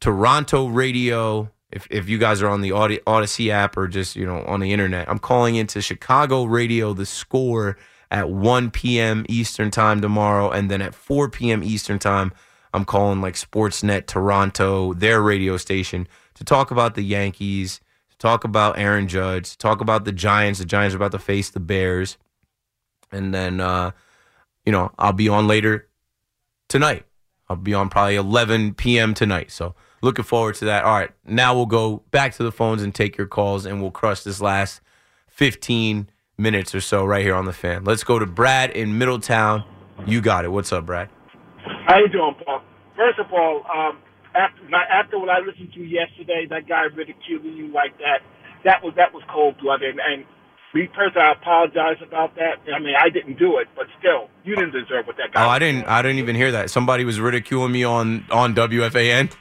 [SPEAKER 2] Toronto radio. If if you guys are on the Audacy app or just you know on the internet, I'm calling into Chicago radio. The score at 1 p.m. Eastern time tomorrow, and then at 4 p.m. Eastern time, I'm calling like Sportsnet Toronto, their radio station, to talk about the Yankees, talk about Aaron Judge, talk about the Giants. The Giants are about to face the Bears, and then uh, you know I'll be on later tonight. I'll be on probably 11 p.m. tonight. So looking forward to that. All right, now we'll go back to the phones and take your calls, and we'll crush this last 15 minutes or so right here on the fan. Let's go to Brad in Middletown. You got it. What's up, Brad?
[SPEAKER 7] How you doing, Paul? First of all, um, after my, after what I listened to yesterday, that guy ridiculing you like that, that was that was cold blooded. And me personally, I apologize about that. I mean, I didn't do it, but still, you didn't deserve what that guy.
[SPEAKER 2] Oh, I didn't. I didn't even hear that. Somebody was ridiculing me on on WFAN.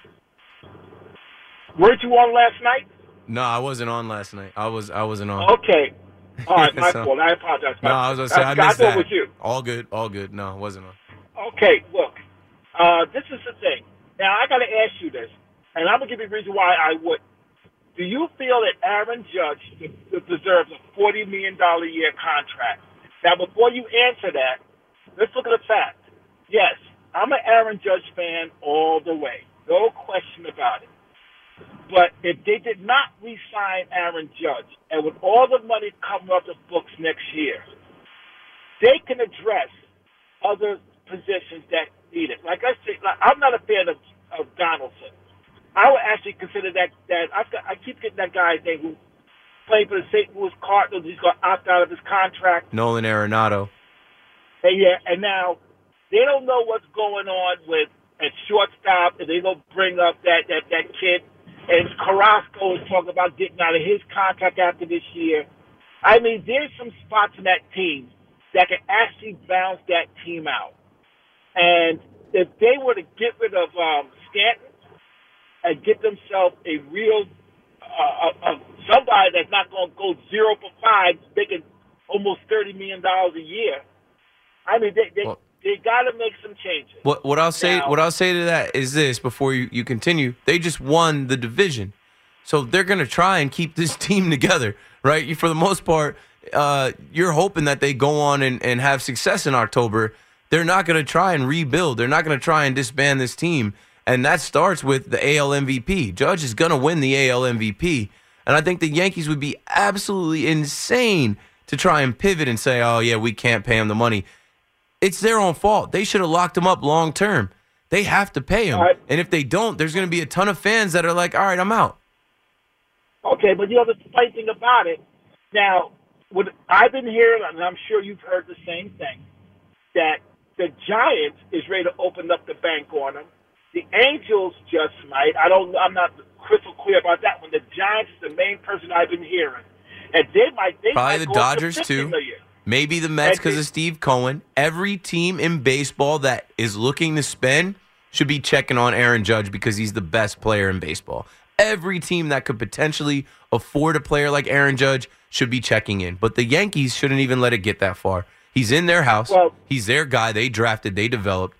[SPEAKER 7] Weren't you on last night?
[SPEAKER 2] No, I wasn't on last night. I was. I wasn't on.
[SPEAKER 7] Okay. All right, my
[SPEAKER 2] So-
[SPEAKER 7] fault. I apologize.
[SPEAKER 2] No, I was gonna say I
[SPEAKER 7] I
[SPEAKER 2] missed
[SPEAKER 7] thought
[SPEAKER 2] that.
[SPEAKER 7] it was you.
[SPEAKER 2] All good. All good. No, I wasn't on.
[SPEAKER 7] Okay, look, uh, this is the thing. Now I got to ask you this, and I'm gonna give you the reason why I would. Do you feel that Aaron Judge de- de- deserves a forty million dollar year contract? Now, before you answer that, let's look at the fact. Yes, I'm an Aaron Judge fan all the way, no question about it. But if they did not re-sign Aaron Judge, and with all the money coming off the books next year, they can address other positions that need it. Like I said, like, I'm not a fan of, of Donaldson. I would actually consider that that I've got, I keep getting that guy's name who played for the St. Louis Cardinals. He's going to opt out of his contract.
[SPEAKER 2] Nolan Arenado.
[SPEAKER 7] And yeah, and now they don't know what's going on with at shortstop, and they gonna bring up that that that kid. And Carrasco is talking about getting out of his contract after this year. I mean, there's some spots in that team that can actually balance that team out. And if they were to get rid of um, Stanton and get themselves a real uh, somebody that's not going to go zero for five, making almost thirty million dollars a year. I mean, they they, they got to make some changes.
[SPEAKER 2] What what I'll say
[SPEAKER 7] Now-
[SPEAKER 2] what I'll say to that is this before you, you continue. They just won the division. So they're gonna try and keep this team together, right? You- For the most part, uh, you're hoping that they go on and, and have success in October. They're not gonna try and rebuild. They're not gonna try and disband this team. And that starts with the AL MVP. Judge is gonna win the AL MVP. And I think the Yankees would be absolutely insane to try and pivot and say, oh yeah, we can't pay him the money it's their own fault. They should have locked him up long term. They have to pay him. And if they don't, there's going to be a ton of fans that are like, all right, I'm out.
[SPEAKER 7] Okay, but you know the funny thing about it. Now, what I've been hearing, and I'm sure you've heard the same thing, that the Giants is ready to open up the bank on them. The Angels just might. I don't. I'm not crystal clear about that one. The Giants is the main person I've been hearing, and they might. They
[SPEAKER 2] Probably
[SPEAKER 7] might
[SPEAKER 2] the
[SPEAKER 7] up to
[SPEAKER 2] Dodgers, too.
[SPEAKER 7] million.
[SPEAKER 2] Maybe the Mets because of Steve Cohen. Every team in baseball that is looking to spend should be checking on Aaron Judge because he's the best player in baseball. Every team that could potentially afford a player like Aaron Judge should be checking in. But the Yankees shouldn't even let it get that far. He's in their house. he's their guy. They drafted, they developed.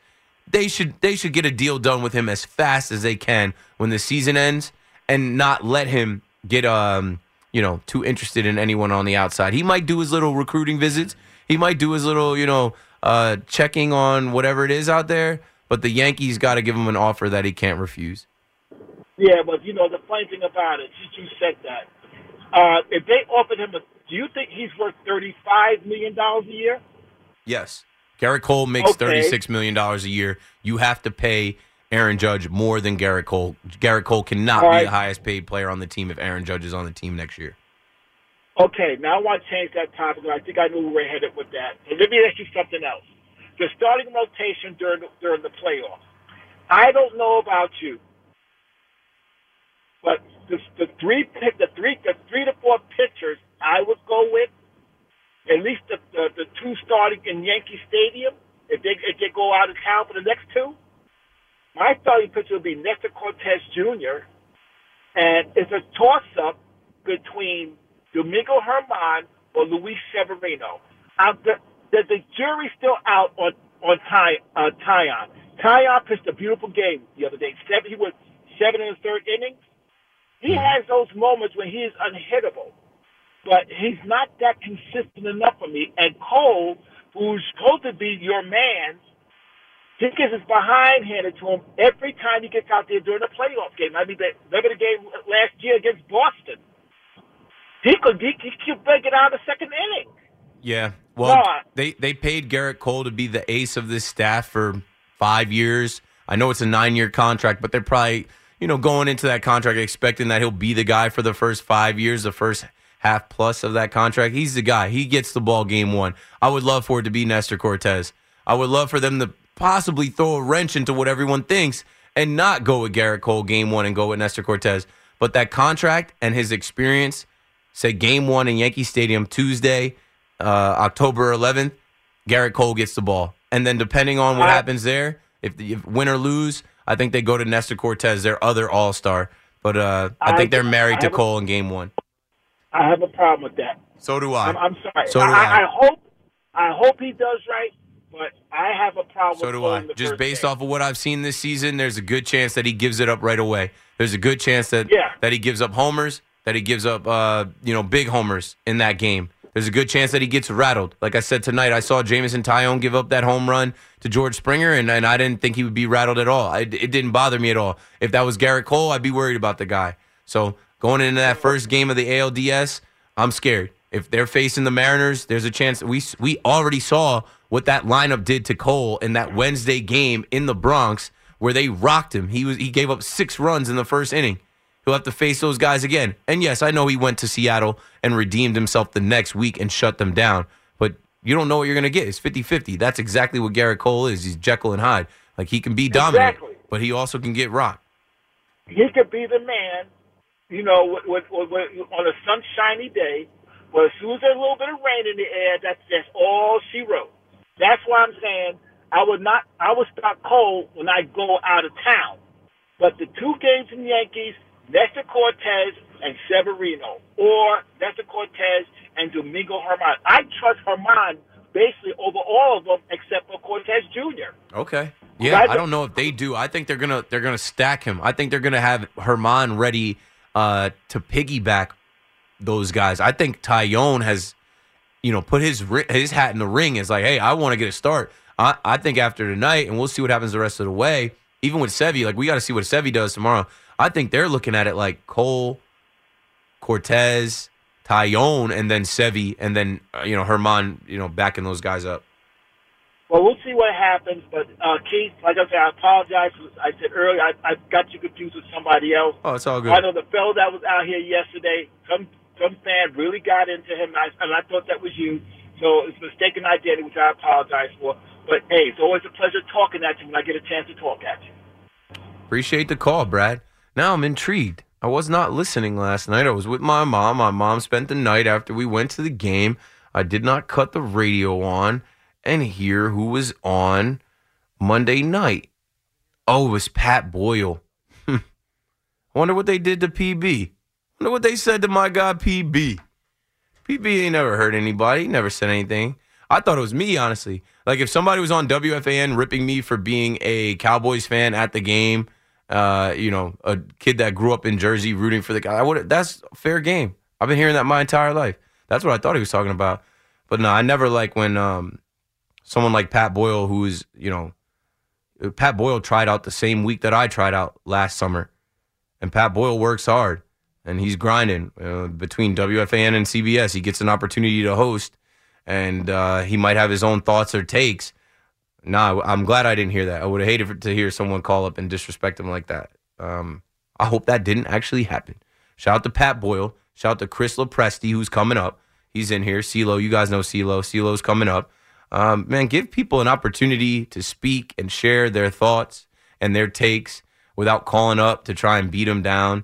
[SPEAKER 2] They should they should get a deal done with him as fast as they can when the season ends and not let him get um you know too interested in anyone on the outside. He might do his little recruiting visits. He might do his little you know uh, checking on whatever it is out there. But the Yankees got to give him an offer that he can't refuse.
[SPEAKER 7] Yeah, but you know the funny thing about it, since you said that, uh, if they offered him, a, do you think he's worth thirty-five million dollars a year?
[SPEAKER 2] Yes. Gerrit Cole makes
[SPEAKER 7] Okay.
[SPEAKER 2] $36 million a year. You have to pay Aaron Judge more than Gerrit Cole. Gerrit Cole cannot
[SPEAKER 7] All
[SPEAKER 2] be the highest paid player on the team if Aaron Judge is on the team next year.
[SPEAKER 7] Okay, now I want to change that topic. I think I knew we were headed with that. So let me ask you something else. The starting rotation during during the playoffs. I don't know about you, but the, the three the three the three to four pitchers I would go with at least the the, the two starting in Yankee Stadium if they if they go out of town for the next two. My starting pitcher would be Nestor Cortes Jr. and it's a toss up between Domingo Germán or Luis Severino. Uh, the, the, the jury's still out on on Ty uh, Taillon. Taillon pitched a beautiful game the other day. Seven, he was seven in the third innings. He hmm. has those moments when he is unhittable, but he's not that consistent enough for me. And Cole, who's supposed to be your man, he gets his behind handed to him every time he gets out there during a playoff game. I mean, the, remember the game last year against Boston? He could he, he could break it out of the second inning.
[SPEAKER 2] Yeah. Well,
[SPEAKER 7] No, I-
[SPEAKER 2] they they paid Gerrit Cole to be the ace of this staff for five years. I know it's a nine year contract, but they're probably you know going into that contract expecting that he'll be the guy for the first five years, the first half plus of that contract. He's the guy. He gets the ball game one. I would love for it to be Nestor Cortes. I would love for them to possibly throw a wrench into what everyone thinks and not go with Gerrit Cole game one and go with Nestor Cortes. But that contract and his experience, say game one in Yankee Stadium Tuesday, uh, October 11th, Gerrit Cole gets the ball. And then depending on what happens there, if, if win or lose, I think they go to Nestor Cortes, their other all star. But uh, I,
[SPEAKER 7] I-
[SPEAKER 2] think they're married to
[SPEAKER 7] have a-
[SPEAKER 2] Cole in game one.
[SPEAKER 7] I have a problem with that.
[SPEAKER 2] So do I.
[SPEAKER 7] I'm, I'm sorry.
[SPEAKER 2] So do
[SPEAKER 7] I,
[SPEAKER 2] I.
[SPEAKER 7] I hope I hope he does right, but I have a problem.
[SPEAKER 2] So
[SPEAKER 7] with
[SPEAKER 2] do
[SPEAKER 7] Cole
[SPEAKER 2] I. Just based
[SPEAKER 7] game.
[SPEAKER 2] off of what I've seen this season, there's a good chance that he gives it up right away. There's a good chance that
[SPEAKER 7] Yeah.
[SPEAKER 2] that he gives up homers, that he gives up uh, you know, big homers in that game. There's a good chance that he gets rattled. Like I said tonight, I saw Jameson Taillon give up that home run to George Springer, and, and I didn't think he would be rattled at all. I, it didn't bother me at all. If that was Gerrit Cole, I'd be worried about the guy. So going into that first game of the ALDS, I'm scared. If they're facing the Mariners, there's a chance we we already saw what that lineup did to Cole in that Wednesday game in the Bronx where they rocked him. He was he gave up 6 runs in the first inning. He'll have to face those guys again. And yes, I know he went to Seattle and redeemed himself the next week and shut them down, but you don't know what you're going to get. It's 50-50. That's exactly what Gerrit Cole is. He's Jekyll and Hyde. Like he can be dominant,
[SPEAKER 7] Exactly.
[SPEAKER 2] but he also can get rocked.
[SPEAKER 7] he could be the man, you know, with, with, with, on a sunshiny day, where as soon as there's a little bit of rain in the air, that's that's all she wrote. That's why I'm saying I would not, I would start Cole when I go out of town. But the two games in the Yankees, Nestor Cortes and Severino, or Nestor Cortes and Domingo Germán. I trust Germán basically over all of them except for Cortes Jr.
[SPEAKER 2] Okay. Yeah, I don't know if they do. I think they're gonna they're gonna stack him. I think they're gonna have Germán ready uh, to piggyback those guys. I think Taillon has, you know, put his his hat in the ring. Is like, hey, I want to get a start. I, I think after tonight, and we'll see what happens the rest of the way. Even with Sevy, like we got to see what Sevy does tomorrow. I think they're looking at it like Cole, Cortes, Taillon, and then Sevi, and then uh, you know Germán, you know, backing those guys up.
[SPEAKER 7] Well, we'll see what happens. But uh, Keith, like I said, I apologize. I said earlier I, I got you confused with somebody else.
[SPEAKER 2] Oh, it's all good.
[SPEAKER 7] I know the fellow that was out here yesterday. Some some fan really got into him, and I, and I thought that was you. So it's mistaken identity, which I apologize for. But hey, it's always a pleasure talking at you when I get a chance to talk at you.
[SPEAKER 2] Appreciate the call, Brad. Now I'm intrigued. I was not listening last night. I was with my mom. My mom spent the night after we went to the game. I did not cut the radio on and hear who was on Monday night. Oh, it was Pat Boyle. I Wonder what they did to PB. Wonder what they said to my guy PB. PB ain't never hurt anybody. He never said anything. I thought it was me, honestly. Like if somebody was on WFAN ripping me for being a Cowboys fan at the game, uh, you know, a kid that grew up in Jersey rooting for the guy. I would. That's fair game. I've been hearing that my entire life. That's what I thought he was talking about. But no, I never like when um, someone like Pat Boyle, who's you know, Pat Boyle tried out the same week that I tried out last summer, and Pat Boyle works hard and he's grinding uh, between WFAN and CBS. He gets an opportunity to host, and uh, he might have his own thoughts or takes. Nah, I'm glad I didn't hear that. I would have hated to hear someone call up and disrespect him like that. Um, I hope that didn't actually happen. Shout out to Pat Boyle. Shout out to Chris Lopresti, who's coming up. He's in here. CeeLo, you guys know CeeLo. CeeLo's coming up. Um, man, give people an opportunity to speak and share their thoughts and their takes without calling up to try and beat them down.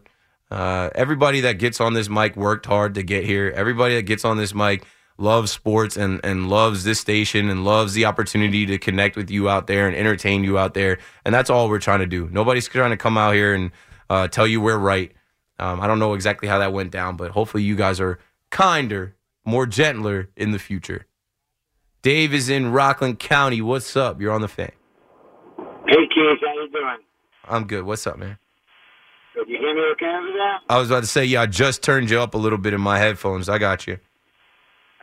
[SPEAKER 2] Uh, everybody that gets on this mic worked hard to get here. Everybody that gets on this mic loves sports and, and loves this station and loves the opportunity to connect with you out there and entertain you out there. And that's all we're trying to do. Nobody's trying to come out here and uh, tell you we're right. Um, I don't know exactly how that went down, but hopefully you guys are kinder, more gentler in the future. Dave is in Rockland County. What's up? You're on the fan.
[SPEAKER 8] Hey, kids, how you doing?
[SPEAKER 2] I'm good. What's up, man?
[SPEAKER 8] Good. You hear me okay over there?
[SPEAKER 2] I was about to say, yeah, I just turned you up a little bit in my headphones. I got you.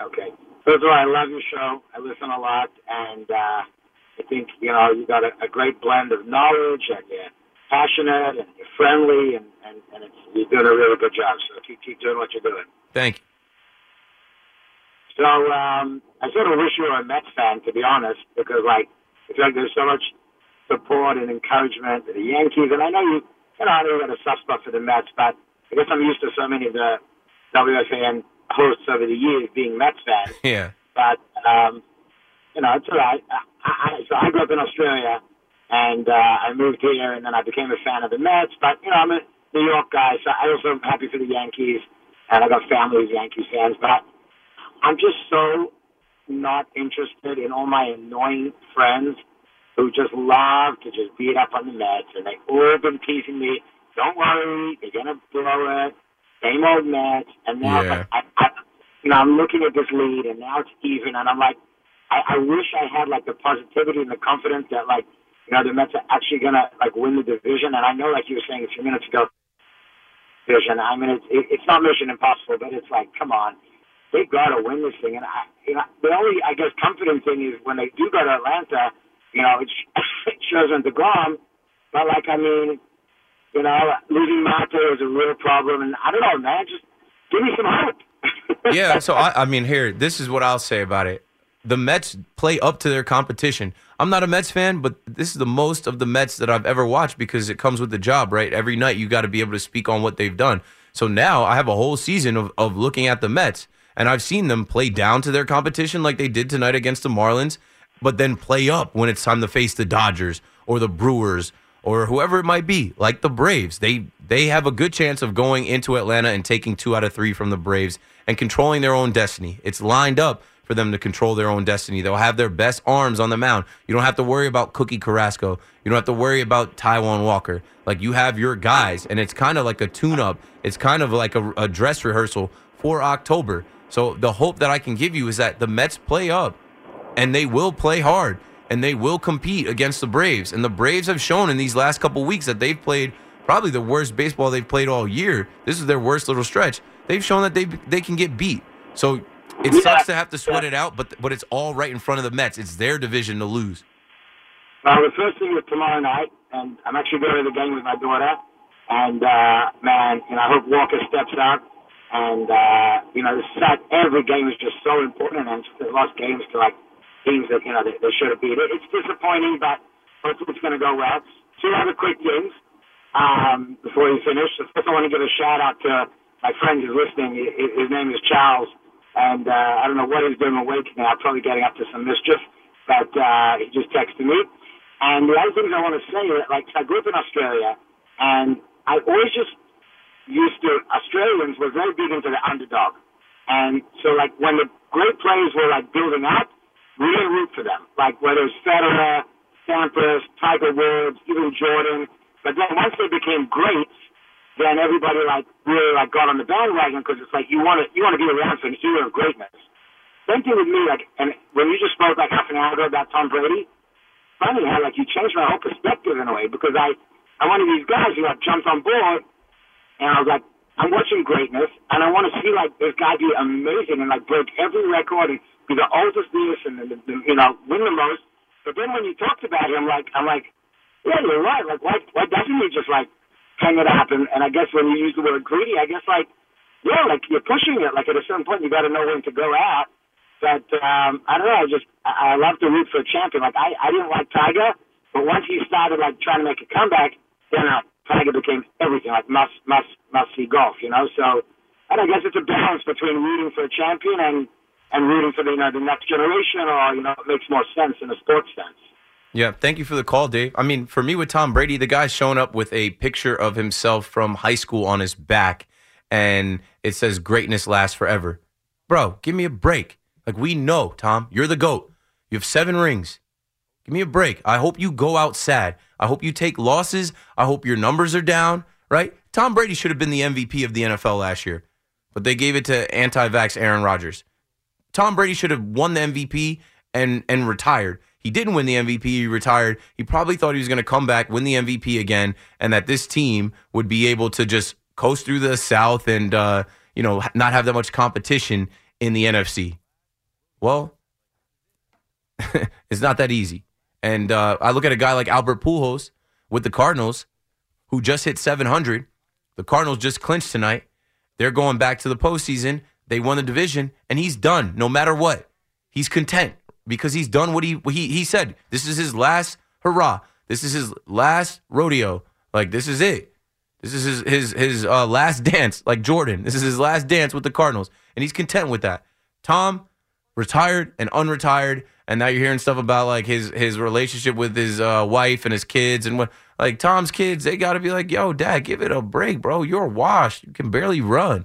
[SPEAKER 8] Okay. First of all, I love your show. I listen a lot, and uh, I think you know you got a, a great blend of knowledge, and you're passionate, and you're friendly, and and, and it's, you're doing a really good job. So keep keep doing what you're doing.
[SPEAKER 2] Thank you.
[SPEAKER 8] So um, I sort of wish you were a Mets fan, to be honest, because like I feel like there's so much support and encouragement to the Yankees, and I know you you know, I know you got a soft spot for the Mets, but I guess I'm used to so many of the WFAN hosts over the years being Mets fans.
[SPEAKER 2] Yeah.
[SPEAKER 8] But, um, you know, it's all right. I, I, so I grew up in Australia, and uh, I moved here, and then I became a fan of the Mets. But, you know, I'm a New York guy, so I also am happy for the Yankees, and I got family of Yankees fans. But I'm just so not interested in all my annoying friends who just love to just beat up on the Mets, and they've all been teasing me. Don't worry, they're gonna blow it. Same old Mets, and now
[SPEAKER 2] Yeah.
[SPEAKER 8] I, I, you know, I'm looking at this lead, and now it's even, and I'm like, I, I wish I had like the positivity and the confidence that like, you know, the Mets are actually gonna like win the division. And I know, like you were saying a few minutes ago, division. I mean, it's it, it's not mission impossible, but it's like, come on, they got to win this thing. And I, you know, the only I guess comforting thing is when they do go to Atlanta, you know, it, it shows on Degrom. But like, I mean, you know, losing Marte is a real problem, and I don't know, man. Just give me some hope.
[SPEAKER 2] yeah, so I, I mean, here, this is what I'll say about it. The Mets play up to their competition. I'm not a Mets fan, but this is the most of the Mets that I've ever watched because it comes with the job, right? Every night you got to be able to speak on what they've done. So now I have a whole season of, of looking at the Mets, and I've seen them play down to their competition like they did tonight against the Marlins, but then play up when it's time to face the Dodgers or the Brewers or whoever it might be, like the Braves. They they have a good chance of going into Atlanta and taking two out of three from the Braves and controlling their own destiny. It's lined up for them to control their own destiny. They'll have their best arms on the mound. You don't have to worry about Cookie Carrasco. You don't have to worry about Taijuan Walker. Like you have your guys, and it's kind of like a tune-up. It's kind of like a, a dress rehearsal for October. So the hope that I can give you is that the Mets play up and they will play hard and they will compete against the Braves. And the Braves have shown in these last couple weeks that they've played probably the worst baseball they've played all year. This is their worst little stretch. They've shown that they they can get beat. So it
[SPEAKER 8] Yeah.
[SPEAKER 2] sucks to have to sweat it out, but but it's all right in front of the Mets. It's their division to lose.
[SPEAKER 8] Well, the first thing is tomorrow night, and I'm actually going to the game with my daughter. And uh, man, you know, I hope Walker steps up. And uh, you know, the every game is just so important, and they've lost games to like teams that you know they, they should have beat. It, it's disappointing, but hopefully it's going to go well. Two other quick things um, before you finish. First, I want to give a shout out to my friend who's listening. His, name is Charles, and uh, I don't know what he's doing awake now. Probably getting up to some mischief, but uh, he just texted me. And the other things I want to say, are, like, I grew up in Australia, and I always just used to, Australians were very big into the underdog. And so, like, when the great players were, like, building up, we didn't root for them. Like, whether Federer, Sampras, Tiger Woods, even Jordan. But then once they became greats, then everybody, like, really, like, got on the bandwagon because it's like you want to, you want to be around for an era of greatness. Same thing with me, like, and when you just spoke, like, half an hour ago about Tom Brady, funny how like you changed my whole perspective in a way because I I'm one of these guys who like jumped on board, and I was like, I'm watching greatness, and I want to see like this guy be amazing and like break every record and the oldest this and the, the, you know win the most. But then when you talked about it, I'm like, I'm like, yeah, you're right. Like, why why doesn't he just like hang it up? And, and I guess when you use the word greedy, I guess like, yeah, like you're pushing it. Like at a certain point, you got to know when to go out. But um, I don't know. I just I, I love to root for a champion. Like I I didn't like Tiger, but once he started like trying to make a comeback, then uh, Tiger became everything. Like must must must see golf. You know. So and I guess it's a balance between rooting for a champion and and rooting for the uh, you know the next generation, or you know it makes more sense in a sports sense.
[SPEAKER 2] Yeah, thank you for the call, Dave. I mean, for me with Tom Brady, the guy's showing up with a picture of himself from high school on his back, and it says "Greatness lasts forever." Bro, give me a break. Like we know, Tom, you're the goat. You have seven rings. Give me a break. I hope you go out sad. I hope you take losses. I hope your numbers are down. Right? Tom Brady should have been the MVP of the NFL last year, but they gave it to anti-vax Aaron Rodgers. Tom Brady should have won the MVP and and retired. He didn't win the MVP. He retired. He probably thought he was going to come back, win the MVP again, and that this team would be able to just coast through the South and uh, you know not have that much competition in the NFC. Well, it's not that easy. And uh, I look at a guy like Albert Pujols with the Cardinals, who just hit 700. The Cardinals just clinched tonight. They're going back to the postseason. They won the division, and he's done. No matter what, he's content because he's done what he he he said. This is his last hurrah. This is his last rodeo. Like this is it. This is his his his uh, last dance. Like Jordan, this is his last dance with the Cardinals, and he's content with that. Tom retired and unretired, and now you're hearing stuff about like his his relationship with his uh, wife and his kids and what. Like Tom's kids, they got to be like, "Yo, Dad, give it a break, bro. You're washed. You can barely run."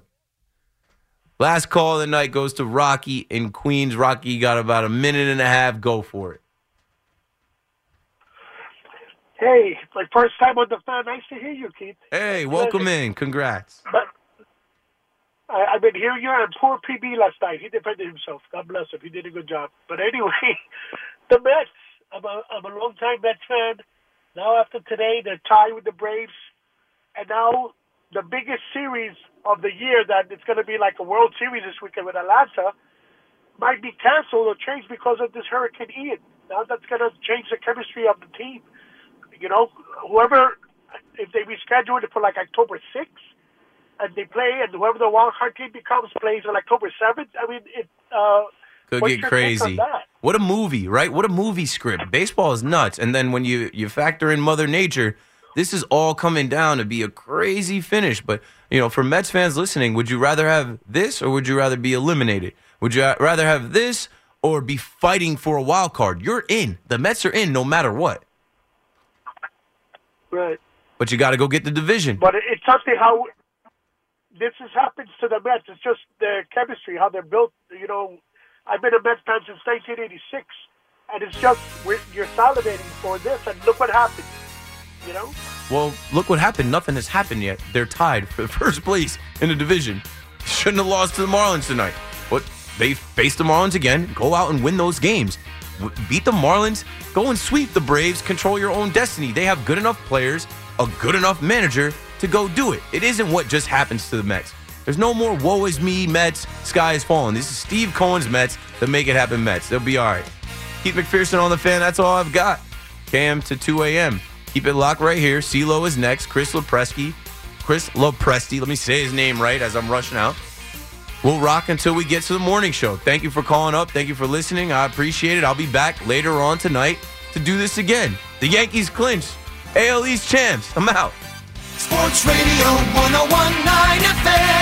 [SPEAKER 2] Last call of the night goes to Rocky in Queens. Rocky got about a minute and a half. Go for it.
[SPEAKER 9] Hey, my first time on the fan. Nice to hear you, Keith.
[SPEAKER 2] Hey, welcome in. Congrats.
[SPEAKER 9] But I, I've been hearing you and poor PB last night. He defended himself. God bless him. He did a good job. But anyway, the Mets. I'm a, I'm a long-time Mets fan. Now after today, they're tied with the Braves. And now the biggest series of the year that it's going to be like a World Series this weekend with Atlanta might be canceled or changed because of this Hurricane Ian. Now that's going to change the chemistry of the team. You know, whoever, if they reschedule it for like October 6th, and they play, and whoever the wild card team becomes plays on October 7th, I mean, it. Uh,
[SPEAKER 2] Could
[SPEAKER 9] what's
[SPEAKER 2] get
[SPEAKER 9] your take on
[SPEAKER 2] crazy. What a movie, right? What a movie script. Baseball is nuts. And then when you you factor in Mother Nature, this is all coming down to be a crazy finish. But you know, for Mets fans listening, would you rather have this or would you rather be eliminated? Would you rather have this or be fighting for a wild card? You're in. The Mets are in no matter what.
[SPEAKER 9] Right.
[SPEAKER 2] But you got to go get the division.
[SPEAKER 9] But it- it's something how this has happens to the Mets. It's just their chemistry, how they're built. You know, I've been a Mets fan since 1986, and it's just you're salivating for this, and look what happened. You know,
[SPEAKER 2] Well, look what happened. Nothing has happened yet. They're tied for first place in the division. Shouldn't have lost to the Marlins tonight. But they face the Marlins again. Go out and win those games. Beat the Marlins. Go and sweep the Braves. Control your own destiny. They have good enough players, a good enough manager to go do it. It isn't what just happens to the Mets. There's no more woe is me Mets. Sky is falling. This is Steve Cohen's Mets. The make it happen Mets. They'll be all right. Keith McPherson on the fan. That's all I've got. Cam to 2 a.m. Keep it locked right here. CeeLo is next. Chris Lopresky. Chris Lopresti. Let me say his name right as I'm rushing out. We'll rock until we get to the morning show. Thank you for calling up. Thank you for listening. I appreciate it. I'll be back later on tonight to do this again. The Yankees clinch. AL East champs. I'm out.
[SPEAKER 10] Sports Radio 1019 FM.